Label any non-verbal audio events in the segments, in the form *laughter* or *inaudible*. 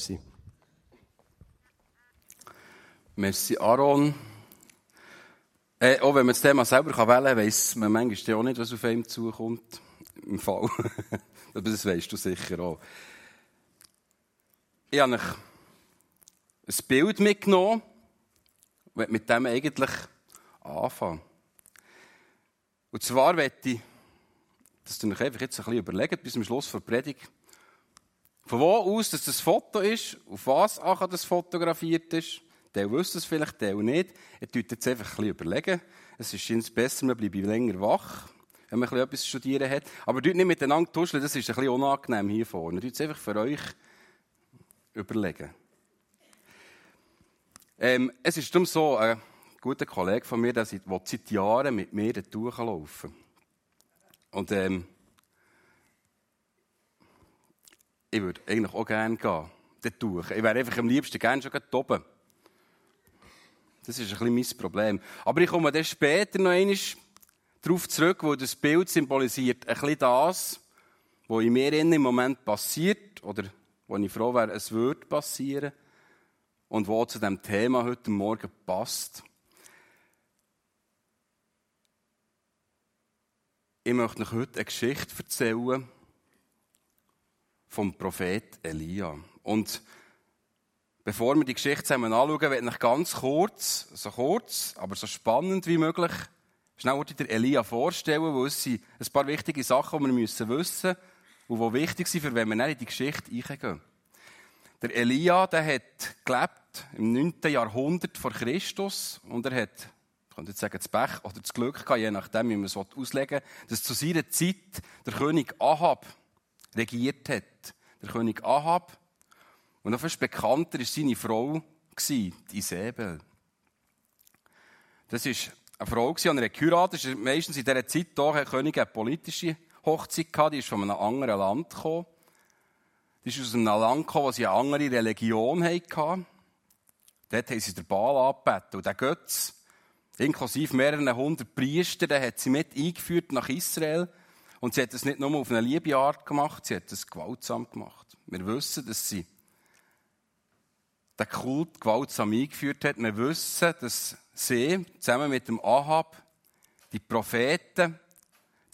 Merci. Merci, Aaron. Äh, auch wenn man das Thema selber wählen kann, weiss man manchmal auch nicht, was auf einem zukommt. Im Fall. *laughs* Aber das weißt du sicher auch. Ich habe euch ein Bild mitgenommen und mit dem eigentlich anfangen. Und zwar möchte ich, dass ihr euch einfach jetzt ein bisschen überlegt, bis zum Schluss der Predigt, von wo aus dass das Foto ist, auf was auch das fotografiert ist. Der wüsste es vielleicht, der nicht. Ihr tut jetzt einfach ein bisschen überlegen. Es ist besser, man bleibt länger wach, wenn man etwas zu studieren hat. Aber tut nicht miteinander tuscheln, das ist ein bisschen unangenehm hier vorne. Tut es einfach für euch überlegen. Ähm, es ist darum so, ein guter Kollege von mir, der seit, der seit Jahren mit mir durchlaufen. Und ähm, ich würde eigentlich auch gerne gehen, dort durch. Ich wäre einfach am liebsten gerne schon oben. Das ist ein bisschen mein Problem. Aber ich komme dann später noch einmal darauf zurück, wo das Bild symbolisiert ein bisschen das, was in mir im Moment passiert, oder wo ich froh wäre, es würde passieren, und wo zu dem Thema heute Morgen passt. Ich möchte euch heute eine Geschichte erzählen vom Prophet Elia. Und bevor wir die Geschichte zusammen anschauen, werde ich ganz kurz, so kurz, aber so spannend wie möglich, schnell der Elia vorstellen, weil es sind ein paar wichtige Sachen, die wir wissen müssen und die wichtig sind, für wenn wir in die Geschichte eingehen. Der Elia, der hat gelebt im 9. Jahrhundert vor Christus und er hat, ich könnte jetzt sagen, das Pech oder das Glück gehabt, je nachdem, wie man es auslegen will, dass zu seiner Zeit der König Ahab regiert hat. Der König Ahab. Und noch fast bekannter war seine Frau, die Isabel. Das war eine Frau, die er geheiratet Meistens in dieser Zeit hier hat König eine politische Hochzeit gehabt. Die ist von einem anderen Land gekommen. Die ist aus einem Land gekommen, wo sie eine andere Religion hatten. Dort haben sie den Baal angebeten. Und der Götz, inklusive mehreren hundert Priester, hat sie mit eingeführt nach Israel. Und sie hat das nicht nur auf eine liebe Art gemacht, sie hat das gewaltsam gemacht. Wir wissen, dass sie den Kult gewaltsam eingeführt hat. Wir wissen, dass sie zusammen mit dem Ahab die Propheten,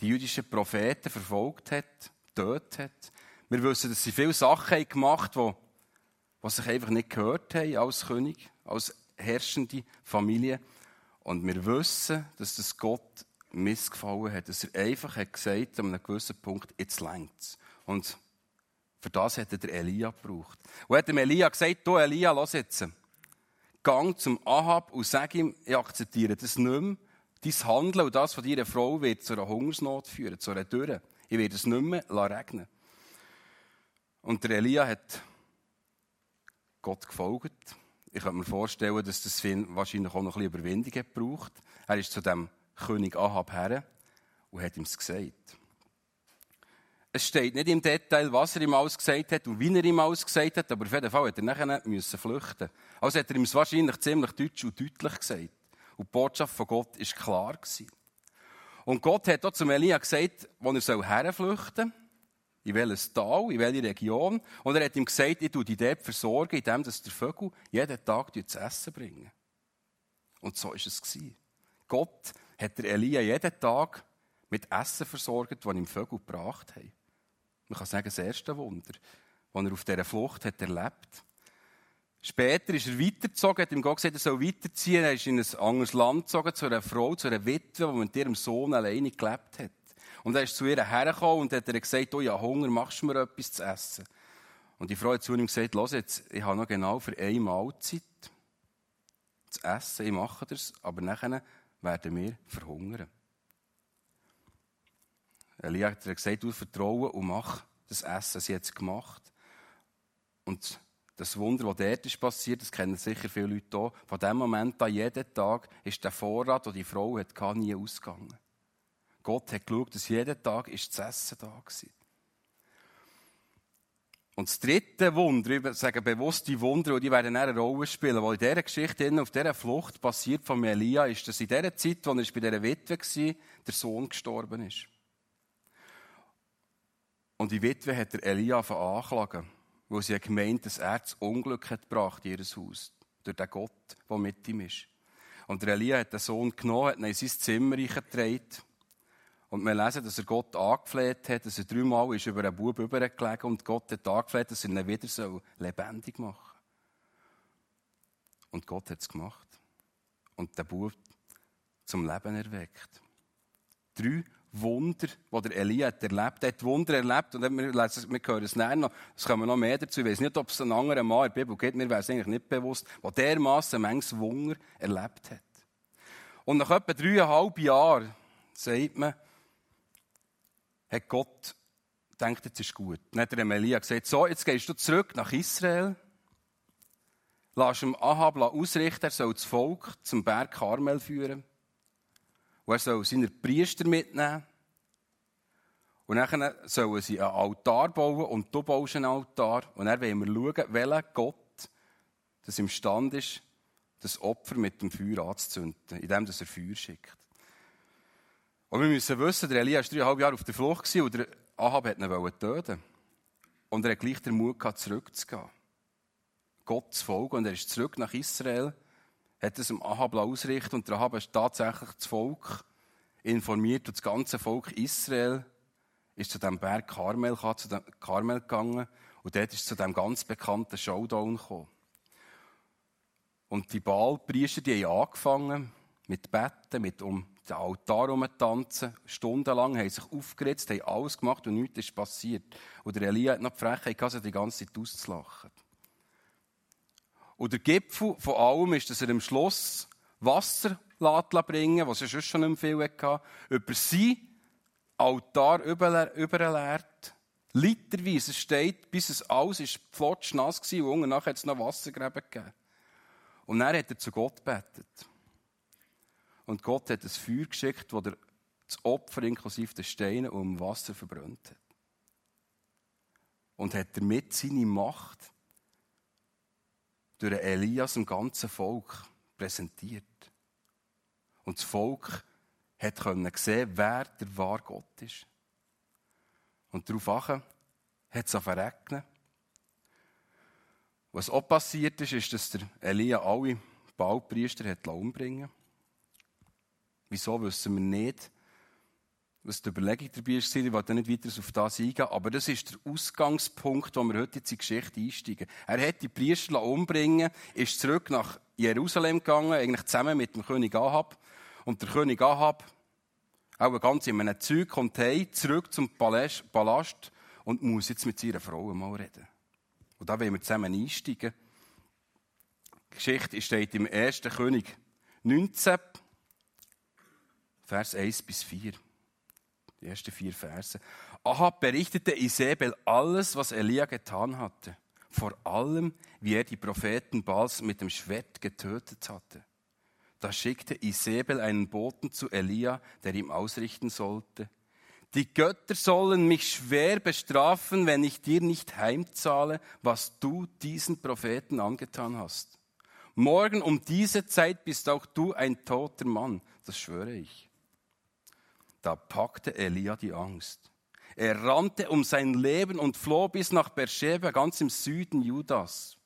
die jüdischen Propheten verfolgt hat, tötet hat. Wir wissen, dass sie viele Sachen gemacht die, die sich einfach nicht gehört haben als König, als herrschende Familie. Und wir wissen, dass das Gott missgefallen hat. Dass er einfach hat gesagt an einem gewissen Punkt, jetzt längt's. Und für das hat er Elia gebraucht. Und hat dem Elia gesagt, du Elia, lass jetzt. Gang zum Ahab und sag ihm, ich akzeptiere das nicht mehr. Dein Handeln und das von deiner Frau wird zu einer Hungersnot führen, zu einer Dürre. Ich werde es nicht mehr regnen Und der Elia hat Gott gefolgt. Ich kann mir vorstellen, dass das wahrscheinlich auch noch ein bisschen Überwindung hat gebraucht. Er ist zu dem König Ahab her und hat ihm es gesagt. Es steht nicht im Detail, was er ihm alles gesagt hat und wie er ihm alles gesagt hat, aber auf jeden Fall hat er nachher müssen flüchten. Also hat er ihm es wahrscheinlich ziemlich deutsch und deutlich gesagt. Und die Botschaft von Gott war klar. Gewesen. Und Gott hat auch zum Elia gesagt, wo er herflüchten soll, in welches Tal, in welche Region. Und er hat ihm gesagt, ich tue dich dort versorgen, indem der Vögel jeden Tag zu essen bringen. Und so war es. Gott hat der Elia jeden Tag mit Essen versorgt, das ihm Vögel gebracht haben. Man kann sagen, das erste Wunder, das er auf dieser Flucht hat erlebt. Später ist er weitergezogen, hat ihm Gott gesagt, er soll weiterziehen. Er ist in ein anderes Land gezogen, zu einer Frau, zu einer Witwe, die mit ihrem Sohn alleine gelebt hat. Und er ist zu ihr hergekommen und hat ihr gesagt, oh ja, Hunger, machst du mir etwas zu essen? Und die Frau hat zu ihm gesagt, los jetzt, ich habe noch genau für eine Mahlzeit zu essen, ich mache das, aber nachher werden wir verhungern. Elia hat gesagt, du vertrauen und mach das Essen, sie hat es gemacht. Und das Wunder, das dort ist passiert, das kennen sicher viele Leute auch. Von dem Moment an, jeden Tag, ist der Vorrat, den die Frau hatte, nie ausgegangen. Gott hat geschaut, dass jeden Tag das Essen da war. Und das dritte Wunder, ich sage bewusst die Wunder, die werden eine Rolle spielen, weil in dieser Geschichte, auf dieser Flucht passiert von Elia, ist, dass in dieser Zeit, als er bei dieser Witwe war, der Sohn gestorben ist. Und die Witwe hat der Elia anklagen. Weil sie gemeint dass er das Unglück hat gebracht in ihr Haus. Durch den Gott, der mit ihm ist. Und der Elia hat den Sohn genommen, hat ihn in sein Zimmer reingetragen. Und wir lesen, dass er Gott angefleht hat, dass er dreimal ist über einen Bub übergelegen und Gott hat angefleht, dass er ihn wieder so lebendig machen soll. Und Gott hat es gemacht. Und der Bub zum Leben erweckt. Drei Wunder, die der Elia hat erlebt. Er hat Wunder erlebt und wir, lesen, wir hören es näher noch. Es kommen noch mehr dazu. Ich weiß nicht, ob es einen anderen Mann in der Bibel gibt. Mir wäre es eigentlich nicht bewusst, der dermassen manches Wunder erlebt hat. Und nach etwa dreieinhalb Jahren, sagt man, hat Gott gedacht, jetzt ist gut. Dann hat der Elia gesagt, so, jetzt gehst du zurück nach Israel, lass ihm Ahab ausrichten, er soll das Volk zum Berg Karmel führen. Und er soll seine Priester mitnehmen. Und dann sollen sie einen Altar bauen und du baust einen Altar. Und dann wollen wir schauen, welcher Gott das imstande ist, das Opfer mit dem Feuer anzuzünden, indem er Feuer schickt. Und wir müssen wissen, der Elia war dreieinhalb Jahre auf der Flucht und der Ahab hat ihn töten. Und er hat gleich den Mut gehabt, zurückzugehen. Gott zu folgen. Und er ist zurück nach Israel, hat es dem Ahab ausrichten und der Ahab ist tatsächlich das Volk informiert und das ganze Volk Israel ist zu dem Berg Karmel, zu dem Karmel gegangen und dort ist zu dem ganz bekannten Showdown gekommen. Und die Baalpriester, die haben angefangen mit Betten, mit um den Altar tanzen, stundenlang, haben sich aufgeritzt, haben alles gemacht und nichts ist passiert. Und der Elia hat noch die Frechheit sich die ganze Zeit auszulachen. Und der Gipfel von allem ist, dass er am Schluss Wasser bringen was er sonst schon nicht viel hatte, über sein Altar überleert, literweise. Steht, bis es alles ist flotsch nass war und nachher hat es noch Wassergräben gegeben. Und dann hat er zu Gott betet. Und Gott hat ein Feuer geschickt, das das Opfer inklusive der Steine um Wasser verbrannt hat. Und hat damit seine Macht durch Elias im ganzen Volk präsentiert. Und das Volk hat sehen, wer der wahre Gott ist. Und darauf hat es verregnet. Was auch passiert ist, ist, dass der Elia alle Baupriester hat umbringen Wieso wissen wir nicht, was die Überlegung dabei war. Ich will nicht weiter auf das eingehen, aber das ist der Ausgangspunkt, wo wir heute in die Geschichte einsteigen. Er hat die Priester umbringen, ist zurück nach Jerusalem gegangen, eigentlich zusammen mit dem König Ahab. Und der König Ahab, auch ganz in einem Zeug, kommt heim, zurück zum Palast und muss jetzt mit seiner Frau mal reden. Und da wollen wir zusammen einsteigen. Die Geschichte steht im 1. König 19, Vers 1 bis 4. Die ersten vier Verse. Ahab berichtete Isabel alles, was Elia getan hatte. Vor allem, wie er die Propheten Bals mit dem Schwert getötet hatte. Da schickte Isabel einen Boten zu Elia, der ihm ausrichten sollte. Die Götter sollen mich schwer bestrafen, wenn ich dir nicht heimzahle, was du diesen Propheten angetan hast. Morgen um diese Zeit bist auch du ein toter Mann, das schwöre ich. Da packte Elia die Angst. Er rannte um sein Leben und floh bis nach Beersheba, ganz im Süden Judas.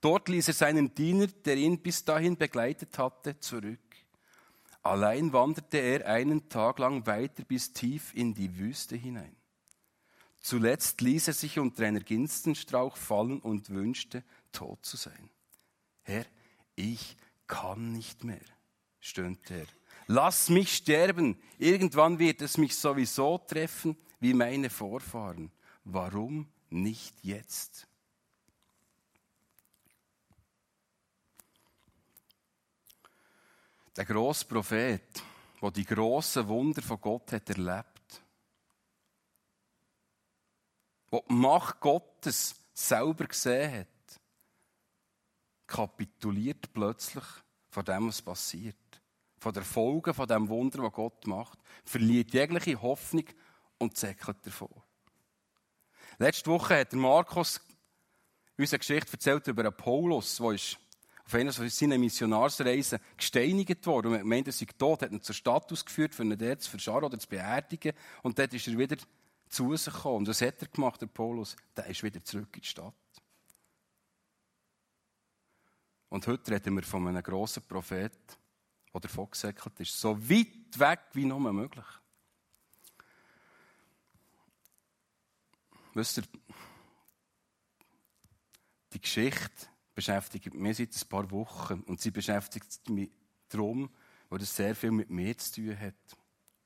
Dort ließ er seinen Diener, der ihn bis dahin begleitet hatte, zurück. Allein wanderte er einen Tag lang weiter bis tief in die Wüste hinein. Zuletzt ließ er sich unter einer Ginstenstrauch fallen und wünschte, tot zu sein. Herr, ich kann nicht mehr, stöhnte er. Lass mich sterben. Irgendwann wird es mich sowieso treffen wie meine Vorfahren. Warum nicht jetzt? Der grosse Prophet, der die grossen Wunder von Gott hat erlebt, der die Macht Gottes selber gesehen hat, kapituliert plötzlich vor dem, was passiert von den Folgen von dem Wunder, was Gott macht, verliert jegliche Hoffnung und säckelt davon. Letzte Woche hat Markus unsere Geschichte erzählt über einen Paulus, der ist auf einer seiner Missionarsreisen gesteinigt worden. Und man meint, er sei tot, hat ihn zur Stadt ausgeführt, für ihn dort zu verscharren oder zu beerdigen. Und dort ist er wieder zu sich gekommen. Und was hat er gemacht, der Paulus? Der ist wieder zurück in die Stadt. Und heute reden wir von einem grossen Propheten, der davon gesäckelt ist. So weit weg wie nur möglich. Wisst ihr, die Geschichte beschäftigt mich seit ein paar Wochen und sie beschäftigt mich darum, weil das sehr viel mit mir zu tun hat.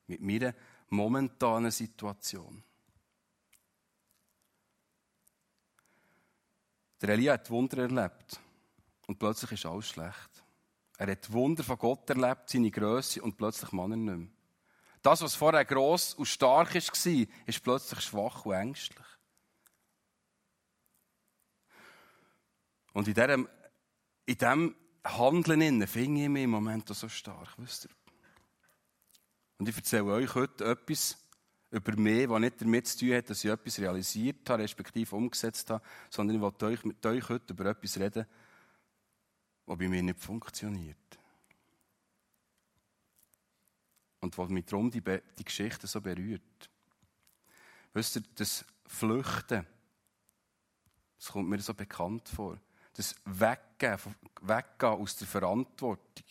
Mit meiner momentanen Situation. Der Elia hat Wunder erlebt und plötzlich ist alles schlecht. Er hat Wunder von Gott erlebt, seine Größe und plötzlich Mann er nicht mehr. Das, was vorher gross und stark war, ist plötzlich schwach und ängstlich. Und in diesem, in diesem Handeln finde ich mich im Moment so stark, wisst ihr? Und ich erzähle euch heute etwas über mich, was nicht damit zu tun hat, dass ich etwas realisiert habe, respektive umgesetzt habe, sondern ich will euch, mit euch heute über etwas reden, was bei mir nicht funktioniert. Und was mich darum die, die Geschichte so berührt. Wisst ihr, das Flüchten, das kommt mir so bekannt vor das Weggehen, Weggehen aus der Verantwortung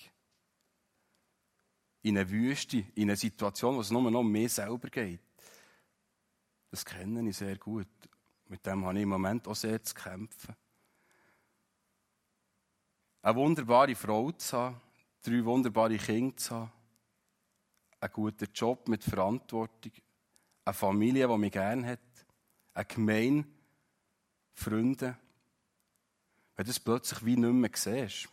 in eine Wüste, in eine Situation, wo es nur noch um mich selber geht. Das kenne ich sehr gut. Mit dem habe ich im Moment auch sehr zu kämpfen. Eine wunderbare Frau zu haben, drei wunderbare Kinder zu haben, einen guten Job mit Verantwortung, eine Familie, die mich gerne hat, eine Gemeinde, Freunde, wenn du es plötzlich wie nicht mehr siehst,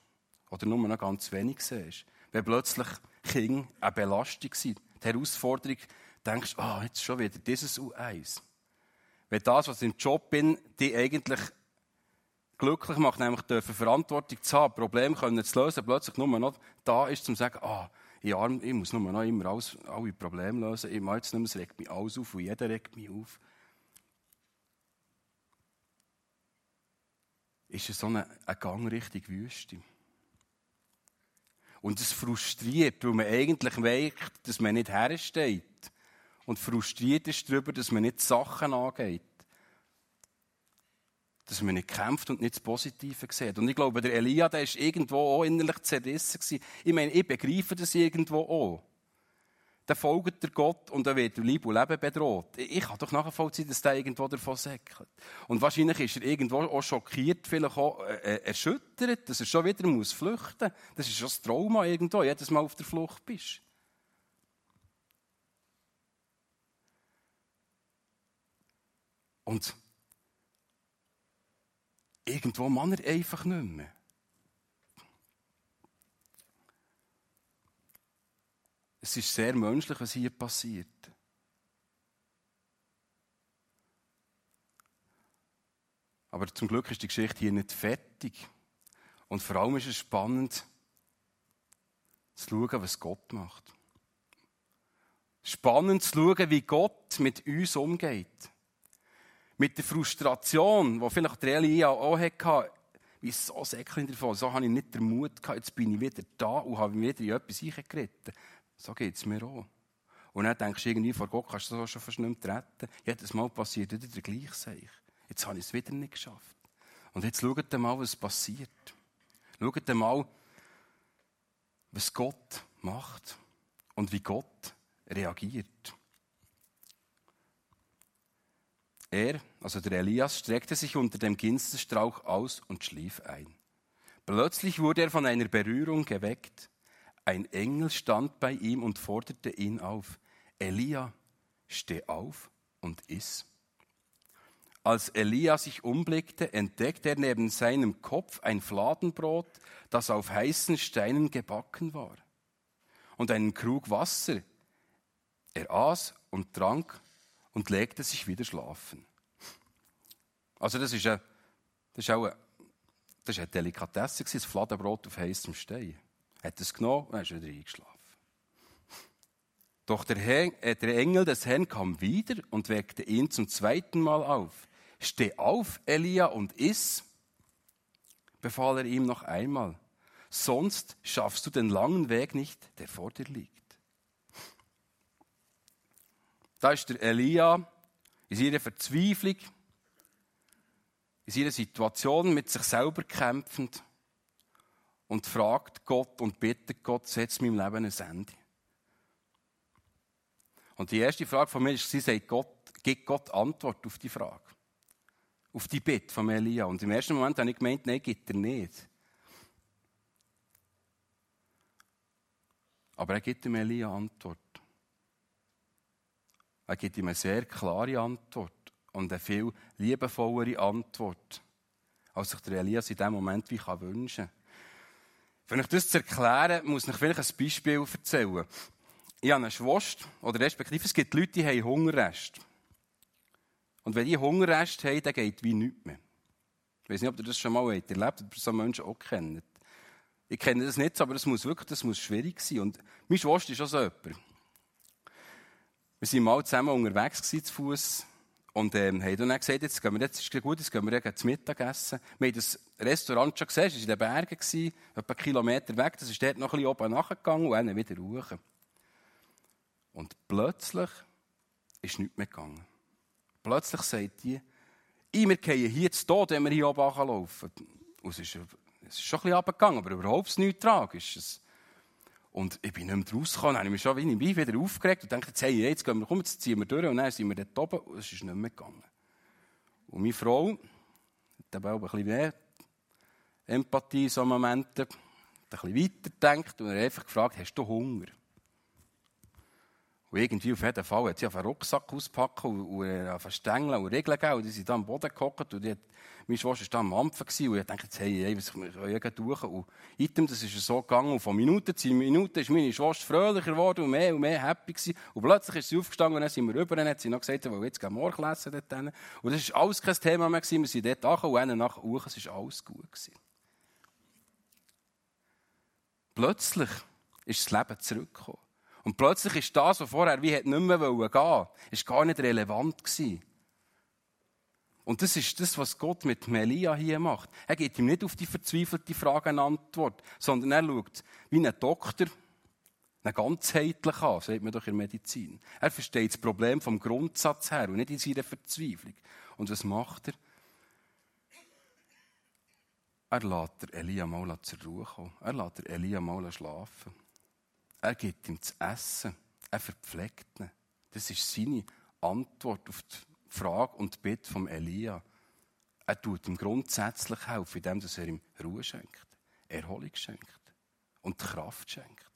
oder nur noch ganz wenig siehst, wenn plötzlich Kinder eine Belastung sind, die Herausforderung, denkst du, ah, oh, jetzt schon wieder dieses U1. Wenn das, was im Job bin, die eigentlich glücklich macht, nämlich dürfen Verantwortung zu haben, Probleme können zu lösen, plötzlich nur noch da ist, um zu sagen, ah, ich, ich muss nur noch immer alles, alle Probleme lösen, ich mache jetzt nicht mehr, es regt mich alles auf und jeder regt mich auf. ist es so eine, eine Gang Richtung Wüste. Und es frustriert, weil man eigentlich merkt, dass man nicht hersteht. Und frustriert ist darüber, dass man nicht Sachen angeht. Dass man nicht kämpft und nicht das Positive sieht. Und ich glaube, der Elia, der ist irgendwo auch innerlich zerrissen Ich meine, ich begreife das irgendwo auch dann folgt der Gott und dann wird Leib und Leben bedroht. Ich kann doch nachvollziehen, dass der irgendwo davon säckelt. Und wahrscheinlich ist er irgendwo auch schockiert, vielleicht auch äh, äh, erschüttert, dass er schon wieder muss flüchten muss. Das ist schon das Trauma irgendwo, jedes Mal auf der Flucht bist. Und irgendwo kann er einfach nicht mehr. Es ist sehr menschlich, was hier passiert. Aber zum Glück ist die Geschichte hier nicht fertig. Und vor allem ist es spannend, zu schauen, was Gott macht. Spannend zu schauen, wie Gott mit uns umgeht. Mit der Frustration, die vielleicht der Elia auch hatte, wie so säcklich davon, so habe ich nicht den Mut gehabt, jetzt bin ich wieder da und habe wieder in etwas eingeritten. So geht es mir auch. Und dann denkst du irgendwie, vor Gott kannst du das schon fast nicht mehr retten. Jedes Mal passiert wieder der gleiche Seich. Jetzt habe ich es wieder nicht geschafft. Und jetzt schaut mal, was passiert. Schaut mal, was Gott macht und wie Gott reagiert. Er, also der Elias, streckte sich unter dem Ginsterstrauch aus und schlief ein. Plötzlich wurde er von einer Berührung geweckt. Ein Engel stand bei ihm und forderte ihn auf. Elia, steh auf und iss. Als Elia sich umblickte, entdeckte er neben seinem Kopf ein Fladenbrot, das auf heißen Steinen gebacken war, und einen Krug Wasser. Er aß und trank und legte sich wieder schlafen. Also das ist, eine, das ist auch eine, das ist eine Delikatesse, das Fladenbrot auf heißem Stein hat es genommen und ist wieder eingeschlafen. Doch der, Herr, äh, der Engel des Herrn kam wieder und weckte ihn zum zweiten Mal auf. Steh auf, Elia, und iss, befahl er ihm noch einmal. Sonst schaffst du den langen Weg nicht, der vor dir liegt. Da ist der Elia in seiner Verzweiflung, in seiner Situation mit sich selber kämpfend und fragt Gott und bittet Gott, setz meinem Leben ein Ende. Und die erste Frage von mir ist, sie sagt Gott, gibt Gott Antwort auf die Frage. Auf die Bitte von Elia. Und im ersten Moment habe ich gemeint, nein, gibt er nicht. Aber er gibt dem Elia Antwort. Er gibt ihm eine sehr klare Antwort und eine viel liebevollere Antwort, als sich der Elias in diesem Moment wie wünschen kann. Für euch das zu erklären, muss ich vielleicht ein Beispiel erzählen. Ich habe eine Schwester, oder respektive es gibt Leute, die haben Hungerrest. Und wenn die Hungerrest haben, dann geht wie nichts mehr. Ich weiß nicht, ob ihr das schon mal erlebt habt, ob ihr so Menschen auch kennt. Ich kenne das nicht, aber das muss wirklich das muss schwierig sein. Und meine Schwester ist auch so jemand. Wir waren mal zusammen unterwegs zu Fuß und ähm, haben dann gesagt, jetzt gehen wir, jetzt ist gut, jetzt gehen wir jetzt Mittag essen. Wir haben das Restaurant schon gesehen, es war in den Bergen, etwa einen Kilometer weg, das ist dort noch ein bisschen oben nachgegangen und dann wieder hoch. Und plötzlich ist nichts mehr gegangen. Plötzlich sagt die, wir gehen hier zu Tod, wenn wir hier oben laufen. Und es ist, es ist schon ein bisschen runtergegangen, aber überhaupt nichts tragisches. Und ich bin nicht mehr rausgekommen. Dann habe ich mich schon wie wieder aufgeregt und dachte, jetzt, hey, jetzt gehen wir, komm, jetzt ziehen wir durch. Und dann sind wir dort oben und es ist nicht mehr gegangen. Und meine Frau, hat auch ein bisschen mehr Empathie in solchen Momenten, ein bisschen weiter gedacht und hat einfach gefragt, hast du Hunger? Und irgendwie auf jeden Fall hat sie einen Rucksack auspacken und, und auf einen Stängel und Regeln gegeben. Und die sind da am Boden gehockt und die hat, meine Schwester war da am gewesen. und ich dachte, hey, hey, was können wir durch? Und item, das ist so gegangen. Und von Minute zu Minute ist meine Schwester fröhlicher geworden und mehr und mehr happy gewesen. Und plötzlich ist sie aufgestanden und dann sind wir rüber und hat sie noch gesagt, wir wollen jetzt gehen morgen lesen dort. Und das war alles kein Thema mehr gewesen. Wir sind dort angekommen und nach Uhr, es ist alles gut gewesen. Plötzlich ist das Leben zurückgekommen. Und plötzlich ist das, was vorher wie nicht mehr gehen ist gar nicht relevant gewesen. Und das ist das, was Gott mit Melia hier macht. Er gibt ihm nicht auf die verzweifelte Frage eine Antwort, sondern er schaut wie ein Doktor eine ganzheitlich an, sagt man doch in der Medizin. Er versteht das Problem vom Grundsatz her und nicht in seiner Verzweiflung. Und was macht er? Er lässt Elia mal zur Ruhe kommen. Er lässt Elia mal schlafen. Er gibt ihm zu essen. Er verpflegt ihn. Das ist seine Antwort auf die Frage und Bitte von Elia. Er tut ihm grundsätzlich helfen, indem er ihm Ruhe schenkt, Erholung schenkt und Kraft schenkt.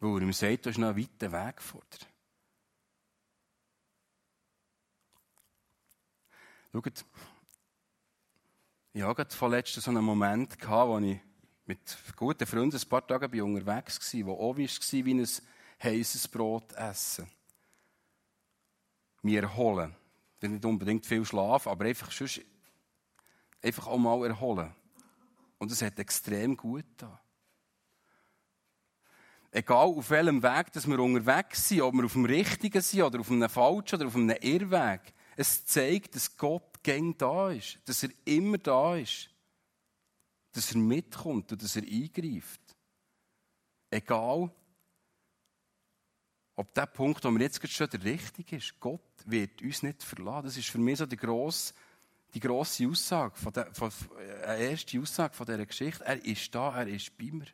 Weil er ihm sagt, du hast noch einen weiten Weg vor dir. Schaut, ich hatte vorletzt so einen Moment, wo ich mit guten Freunden ein paar Tage unterwegs war, wo auch war wie ein heißes Brot essen. Mir erholen. Nicht unbedingt viel Schlaf, aber einfach, sonst, einfach auch mal erholen. Und es hat extrem gut da. Egal auf welchem Weg dass wir unterwegs sind, ob wir auf dem richtigen sind oder auf einem falschen oder auf einem Irrweg, es zeigt, dass Gott gäng da ist, dass er immer da ist dass er mitkommt und dass er eingreift. Egal, ob der Punkt, wo wir jetzt schon der richtige ist. Gott wird uns nicht verlassen. Das ist für mich so die grosse, die grosse Aussage, von der, von, eine erste Aussage von dieser Geschichte. Er ist da, er ist bei mir.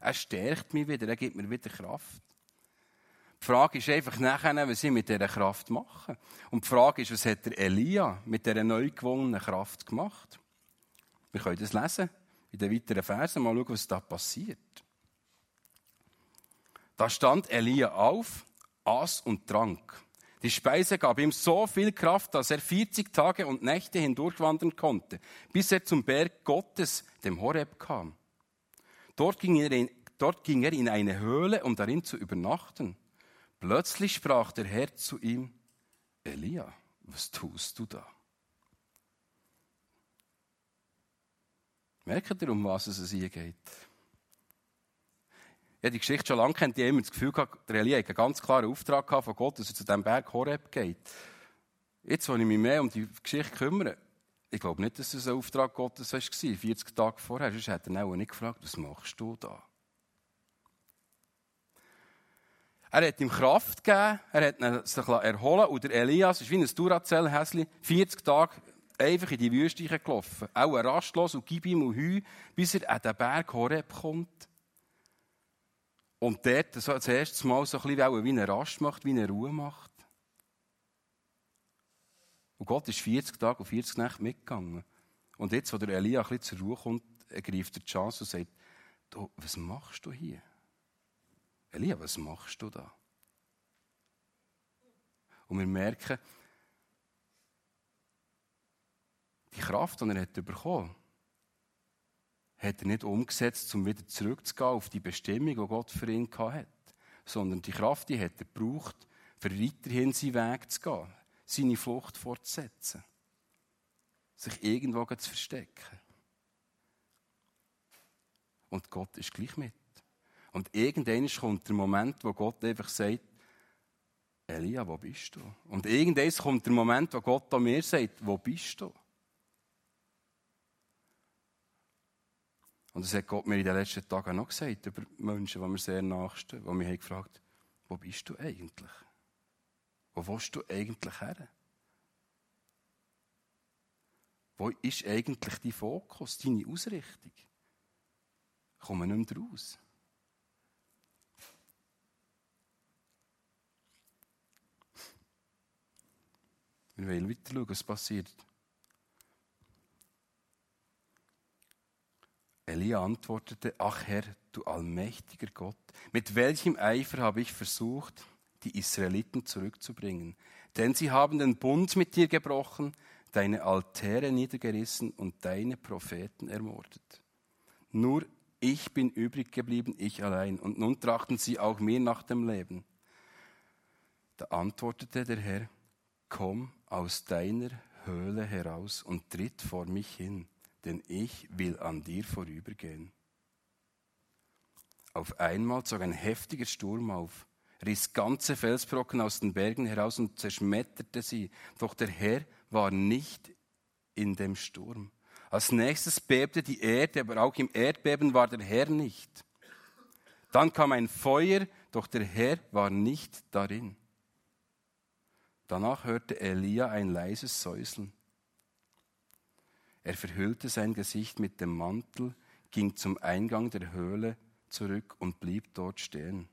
Er stärkt mich wieder, er gibt mir wieder Kraft. Die Frage ist einfach nachher, was ich mit dieser Kraft mache. Und die Frage ist, was hat der Elia mit dieser neu gewonnenen Kraft gemacht? Wir können das lesen in den weiteren Versen, mal schauen, was da passiert. Da stand Elia auf, aß und trank. Die Speise gab ihm so viel Kraft, dass er 40 Tage und Nächte hindurchwandern konnte, bis er zum Berg Gottes, dem Horeb, kam. Dort ging, er in, dort ging er in eine Höhle, um darin zu übernachten. Plötzlich sprach der Herr zu ihm, Elia, was tust du da? Merkt ihr, um was es hier geht? Ich habe die Geschichte schon lange kennt, ich immer das Gefühl gehabt, der Elia hat einen ganz klaren Auftrag von Gott, dass er zu diesem Berg Horeb geht. Jetzt, wo ich mich mehr um die Geschichte kümmere, ich glaube nicht, dass es ein Auftrag Gottes war, 40 Tage vorher. Sonst hätte er auch nicht gefragt, was machst du da? Er hat ihm Kraft gegeben, er hat sich erholen und der Elias ist wie ein Duracell-Häschen, 40 Tage einfach in die Wüste gelaufen. Auch rastlos und gib ihm und Heu, bis er an den Berg Horeb kommt. Und dort so das erste Mal so ein bisschen wie eine Rast macht, wie eine Ruhe macht. Und Gott ist 40 Tage und 40 Nächte mitgegangen. Und jetzt, wo der Elia ein bisschen zur Ruhe kommt, ergreift er die Chance und sagt, du, was machst du hier? Elia, was machst du da? Und wir merken, die Kraft, die er hat bekommen hat er nicht umgesetzt, um wieder zurückzugehen auf die Bestimmung, die Gott für ihn hatte. Sondern die Kraft, die hat er gebraucht, für weiterhin seinen Weg zu gehen, seine Flucht fortzusetzen, sich irgendwo zu verstecken. Und Gott ist gleich mit. Und irgendwann kommt der Moment, wo Gott einfach sagt, Elia, wo bist du? Und irgendwann kommt der Moment, wo Gott an mir sagt, wo bist du? Und das hat Gott mir in den letzten Tagen noch gesagt über Menschen, die mir sehr nachstehen, die mich haben gefragt wo bist du eigentlich? Wo willst du eigentlich her? Wo ist eigentlich dein Fokus, deine Ausrichtung? Ich komme nicht mehr raus. Wir wollen weiter schauen, was passiert. Elia antwortete, ach Herr, du allmächtiger Gott, mit welchem Eifer habe ich versucht, die Israeliten zurückzubringen? Denn sie haben den Bund mit dir gebrochen, deine Altäre niedergerissen und deine Propheten ermordet. Nur ich bin übrig geblieben, ich allein, und nun trachten sie auch mir nach dem Leben. Da antwortete der Herr, komm aus deiner Höhle heraus und tritt vor mich hin denn ich will an dir vorübergehen. Auf einmal zog ein heftiger Sturm auf, riss ganze Felsbrocken aus den Bergen heraus und zerschmetterte sie. Doch der Herr war nicht in dem Sturm. Als nächstes bebte die Erde, aber auch im Erdbeben war der Herr nicht. Dann kam ein Feuer, doch der Herr war nicht darin. Danach hörte Elia ein leises Säuseln. Er verhüllte sein Gesicht mit dem Mantel, ging zum Eingang der Höhle zurück und blieb dort stehen.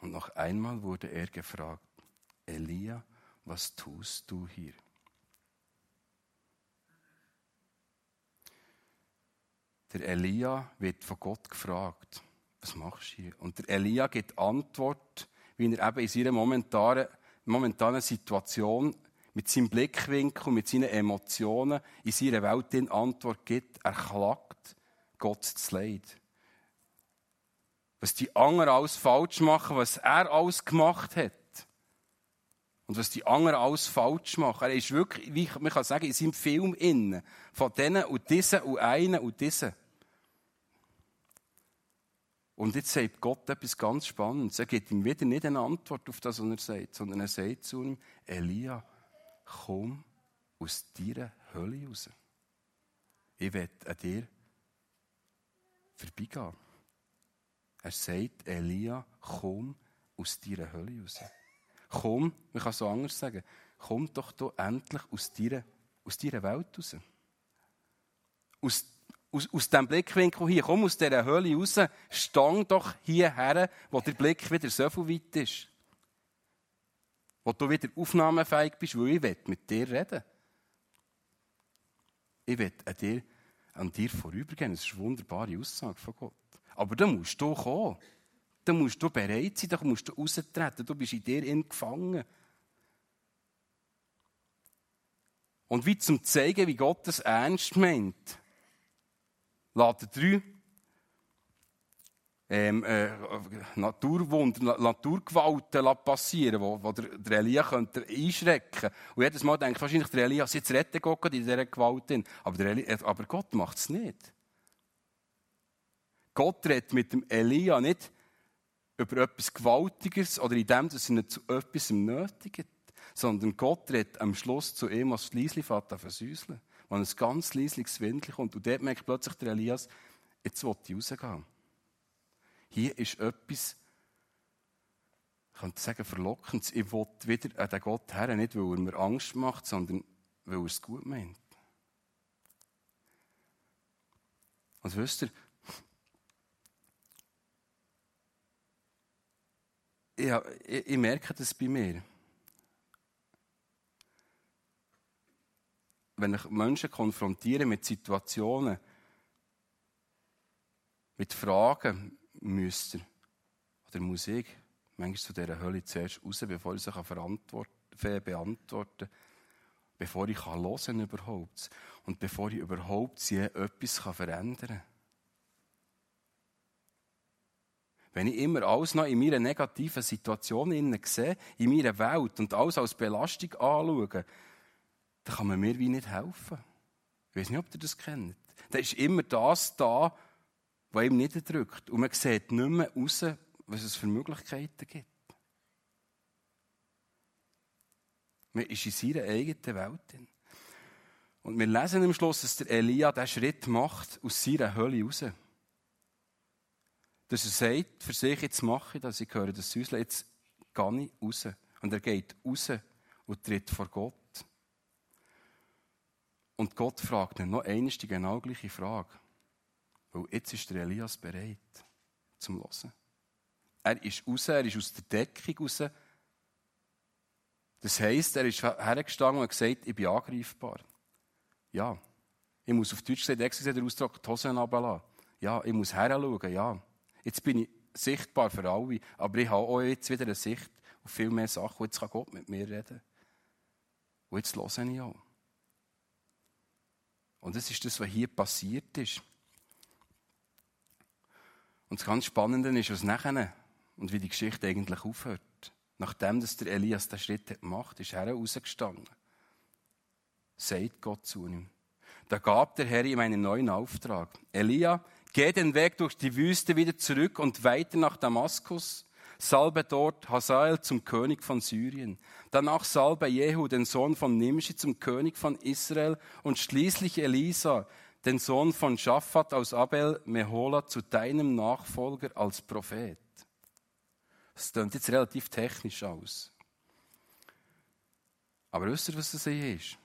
Und noch einmal wurde er gefragt, Elia, was tust du hier? Der Elia wird von Gott gefragt, was machst du hier? Und der Elia gibt Antwort, wie er eben in seiner momentanen, momentanen Situation mit seinem Blickwinkel, mit seinen Emotionen in seiner Welt in Antwort gibt. Er klagt Gott das Leid. Was die anderen alles falsch machen, was er alles gemacht hat. Und was die anderen alles falsch machen. Er ist wirklich, wie man kann sagen, in seinem Film innen. Von denen und diesen und einen und diesen. Und jetzt sagt Gott etwas ganz Spannendes. Er gibt ihm wieder nicht eine Antwort auf das, was er sagt, sondern er sagt zu ihm, Elia, komm aus deiner Hölle raus. Ich will an dir vorbeigehen. Er sagt, Elia, komm aus deiner Hölle raus. Komm, man kann so anders sagen, komm doch da endlich aus deiner, aus deiner Welt raus. Aus, aus, aus dem Blickwinkel hier, komm aus dieser Hölle raus, stang doch hierher, wo der Blick wieder so viel weit ist wo du wieder aufnahmefähig bist, weil ich will mit dir reden. Ich will an dir, an dir vorübergehen. Das ist eine wunderbare Aussage von Gott. Aber dann musst du kommen. Dann musst du bereit sein, dann musst du raustreten. Du bist in dir gefangen. Und wie zum zeigen, wie Gott das ernst meint, lädt drei ähm, äh, Naturwunder, Naturgewalten passieren, wo, wo der, der Elia könnte einschrecken Und jedes Mal denkt wahrscheinlich der Elia, jetzt retten Gott in dieser Gewalt. Aber, der Elia, aber Gott macht es nicht. Gott redet mit dem Elia nicht über etwas Gewaltiges oder in dem, dass er nicht zu etwas nötigt, sondern Gott redet am Schluss zu ihm, als Liesli an versäuseln. Wenn ein ganz leisliches Windel kommt. Und dort merkt plötzlich der Elias, jetzt will ich rausgehen. Hier ist etwas, ich könnte sagen, verlockend. Ich will wieder an den Gott her, nicht weil er mir Angst macht, sondern weil er es gut meint. Und wisst ihr, ich, ich, ich merke das bei mir. Wenn ich Menschen konfrontiere mit Situationen, mit Fragen, müsste oder muss ich manchmal zu dieser Hölle zuerst raus, bevor ich sie beantworten kann, bevor ich hören überhaupt und bevor ich überhaupt sie etwas verändern kann. Wenn ich immer alles noch in meiner negativen Situation sehe, in meiner Welt und alles als Belastung anschaue, dann kann man mir wie nicht helfen. Ich weiß nicht, ob ihr das kennt. Da ist immer das da, was ihm niederdrückt. Und man sieht nicht mehr raus, was es für Möglichkeiten gibt. Man ist in seiner eigenen Welt. Drin. Und wir lesen im Schluss, dass der Elia diesen Schritt macht aus seiner Hölle raus. Dass er sagt, für sich, jetzt mache ich das, ich höre das Säusle, jetzt gehe ich raus. Und er geht raus und tritt vor Gott. Und Gott fragt ihn noch einmal die genau gleiche Frage. Weil jetzt ist der Elias bereit zum Hören. Er ist raus, er ist aus der Deckung raus. Das heisst, er ist hergestanden und gesagt, ich bin angreifbar. Ja. Ich muss auf Deutsch gesagt, extra den Ausdruck die Hosen runterlassen. Ja, ich muss heranschauen, ja. Jetzt bin ich sichtbar für alle, aber ich habe auch jetzt wieder eine Sicht auf viel mehr Sachen. Jetzt kann Gott mit mir reden. Und jetzt höre ich auch. Und das ist das, was hier passiert ist. Und das ganz Spannende ist, was nachher und wie die Geschichte eigentlich aufhört. Nachdem dass der Elias den Schritt gemacht hat, ist er rausgestanden. Sagt Gott zu ihm. Da gab der Herr ihm einen neuen Auftrag. Elia, geh den Weg durch die Wüste wieder zurück und weiter nach Damaskus. Salbe dort Hazael zum König von Syrien. Danach salbe Jehu, den Sohn von Nimshi, zum König von Israel und schließlich Elisa, den Sohn von Schaphat aus Abel Mehola, zu deinem Nachfolger als Prophet. Das klingt jetzt relativ technisch aus. Aber wisst ihr, was das hier ist?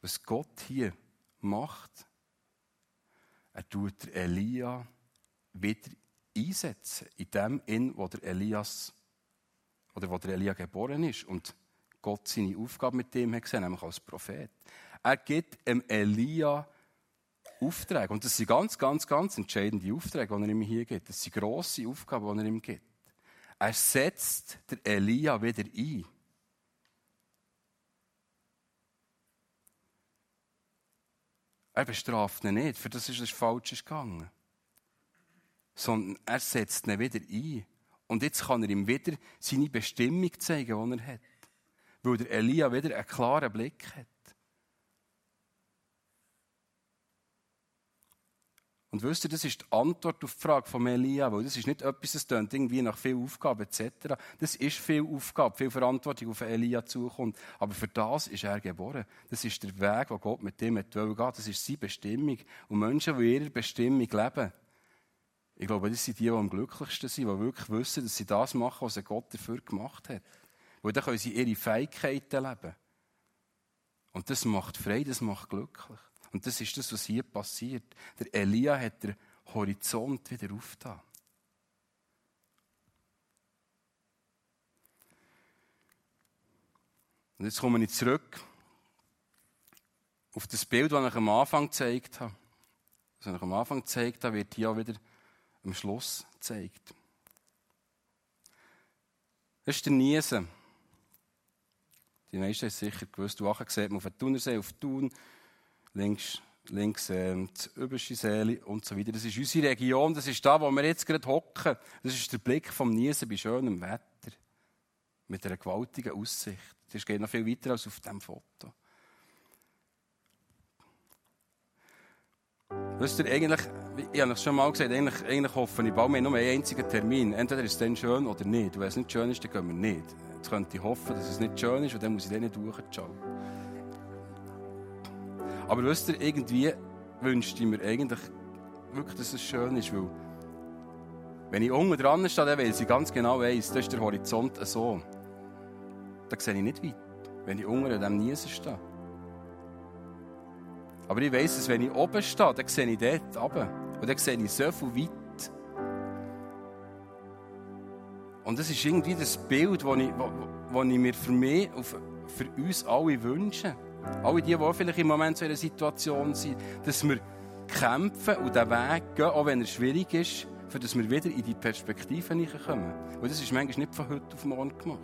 Was Gott hier macht? Er tut Elia wieder einsetzen, in dem in, wo der Elias oder wo der Elia geboren ist und Gott seine Aufgabe mit dem hat gesehen, nämlich als Prophet. Er gibt dem Elia Aufträge. Und das sind ganz, ganz, ganz entscheidende Aufträge, die er ihm hier gibt. Das sind grosse Aufgaben, die er ihm gibt. Er setzt der Elia wieder ein. Er bestraft ihn nicht, für das ist es falsch gegangen. Sondern er setzt ihn wieder ein. Und jetzt kann er ihm wieder seine Bestimmung zeigen, die er hat. Weil der Elia wieder einen klaren Blick hat. Und wisst ihr, das ist die Antwort auf die Frage von Elia, weil das ist nicht etwas, das tönt irgendwie nach viel Aufgabe etc. Das ist viel Aufgabe, viel Verantwortung auf Elia zukommt. Aber für das ist er geboren. Das ist der Weg, wo Gott mit dem hat gehen Das ist seine Bestimmung. Und Menschen, die ihre Bestimmung leben, ich glaube, das sind die, die am glücklichsten sind, die wirklich wissen, dass sie das machen, was Gott dafür gemacht hat. Weil dann können sie ihre Fähigkeiten leben. Und das macht frei, das macht glücklich. Und das ist das, was hier passiert. Der Elia hat den Horizont wieder aufgetan. Und jetzt komme ich zurück auf das Bild, das ich am Anfang gezeigt habe. Was ich am Anfang gezeigt habe, wird hier auch wieder am Schluss gezeigt. Das ist der Niesen. Die meisten haben es sicher gewusst. Du sieht man auf den Thunersee, auf Thun links, links äh, das Übersche Seele und so weiter. Das ist unsere Region, das ist da, wo wir jetzt gerade hocken. Das ist der Blick vom Niesen bei schönem Wetter. Mit einer gewaltigen Aussicht. Das geht noch viel weiter als auf diesem Foto. Wisst ihr, eigentlich, ich habe es schon mal gesagt, eigentlich, eigentlich hoffe ich, bald wir nur einen einzigen Termin. Entweder ist es dann schön oder nicht. wenn es nicht schön ist, dann gehen wir nicht. Jetzt könnte ich hoffen, dass es nicht schön ist und dann muss ich dann nicht durchschauen. Aber wisst ihr, irgendwie wünschte ich mir eigentlich wirklich, dass es schön ist, weil wenn ich unten dran stehe, dann weiß ich ganz genau, weiss, das ist der Horizont so. Da sehe ich nicht weit, wenn ich unten an diesem Niesen stehe. Aber ich weiss, dass wenn ich oben stehe, dann sehe ich dort runter. Und dann sehe ich so viel weit. Und das ist irgendwie das Bild, das ich, das ich mir für mich und für uns alle wünsche. Alle die, die vielleicht im Moment so in einer Situation sind, dass wir kämpfen und den Weg gehen, auch wenn er schwierig ist, für dass wir wieder in die Perspektive kommen. Und das ist manchmal nicht von heute auf morgen gemacht.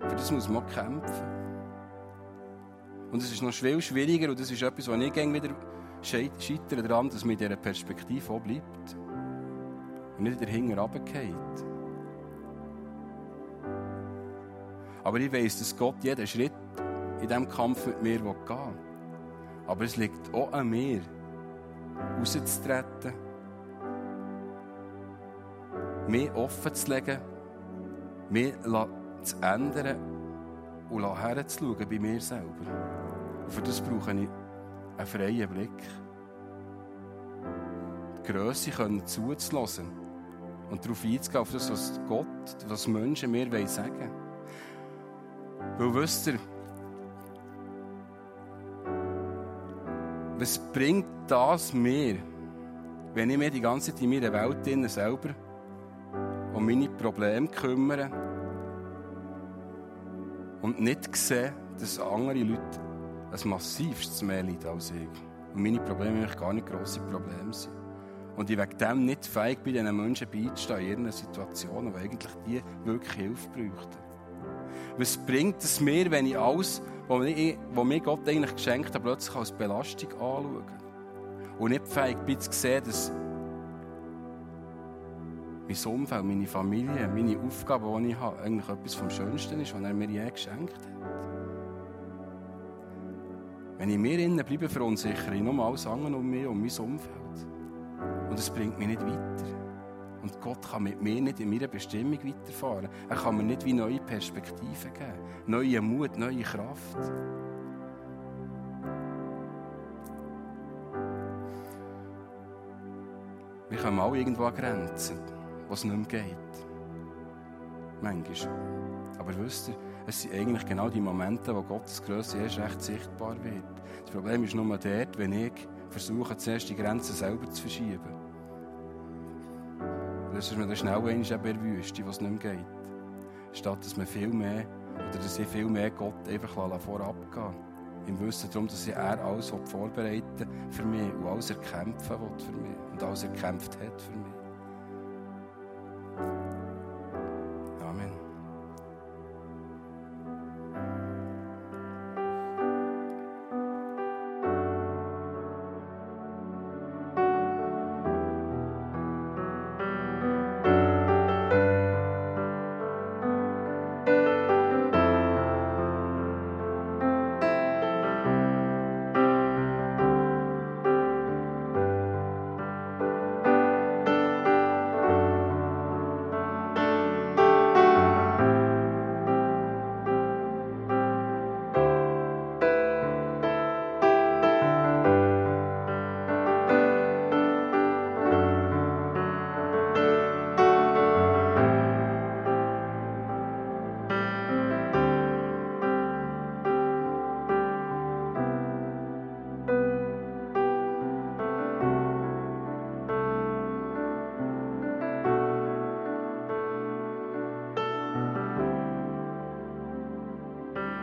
Für das muss man kämpfen. Und es ist noch viel schwieriger und das ist etwas, was ich wieder scheitere daran, dass man in dieser Perspektive auch bleibt. Und nicht dahinter runtergeht. Aber ich weiss, dass Gott jeden Schritt in diesem Kampf mit mir gehen will. Aber es liegt auch an mir, rauszutreten, mich offen zu legen, mich zu ändern und herzuschauen bei mir selber. Und für das brauche ich einen freien Blick. Die Grösse zuzulassen und darauf einzugehen, auf das, was Gott, was Menschen mir sagen wollen. Weil wisst ihr, was bringt das mir, wenn ich mir die ganze Zeit in meiner Welt selber um meine Probleme kümmere und nicht sehe, dass andere Leute ein massivstes mehr leiden als ich. Und meine Probleme eigentlich gar nicht grosse Probleme sind. Und ich wegen dem nicht fähig bin, diesen Menschen beizustehen in ihren Situationen, wo eigentlich die wirklich Hilfe bräuchten. Was bringt es mir, wenn ich alles, was mir Gott eigentlich geschenkt hat, plötzlich als Belastung anschaue? Und nicht fähig bin zu sehen, dass mein Umfeld, meine Familie, meine Aufgaben, die ich habe, eigentlich etwas vom Schönsten ist, was er mir je geschenkt hat. Wenn ich mir innen bleibe, verunsichere ich nur alles andere um mich und mein Umfeld. Und es bringt mich nicht weiter. Und Gott kann mit mir nicht in meiner Bestimmung weiterfahren. Er kann mir nicht wie neue Perspektiven geben. Neue Mut, neue Kraft. Wir kommen alle irgendwo an Grenzen, es nicht mehr geht. Manchmal. Aber wisst ihr, es sind eigentlich genau die Momente, wo Gottes Größe erst recht sichtbar wird. Das Problem ist nur dort, wenn ich versuche, zuerst die Grenzen selber zu verschieben. Das ist mir dann schnell in der Wüste, was nicht mehr geht. Statt dass man viel mehr, oder dass ich viel mehr Gott einfach vorab gehen Im Wissen darum, dass er alles vorbereiten für mich und alles erkämpfen will für mich und alles erkämpft hat für mich.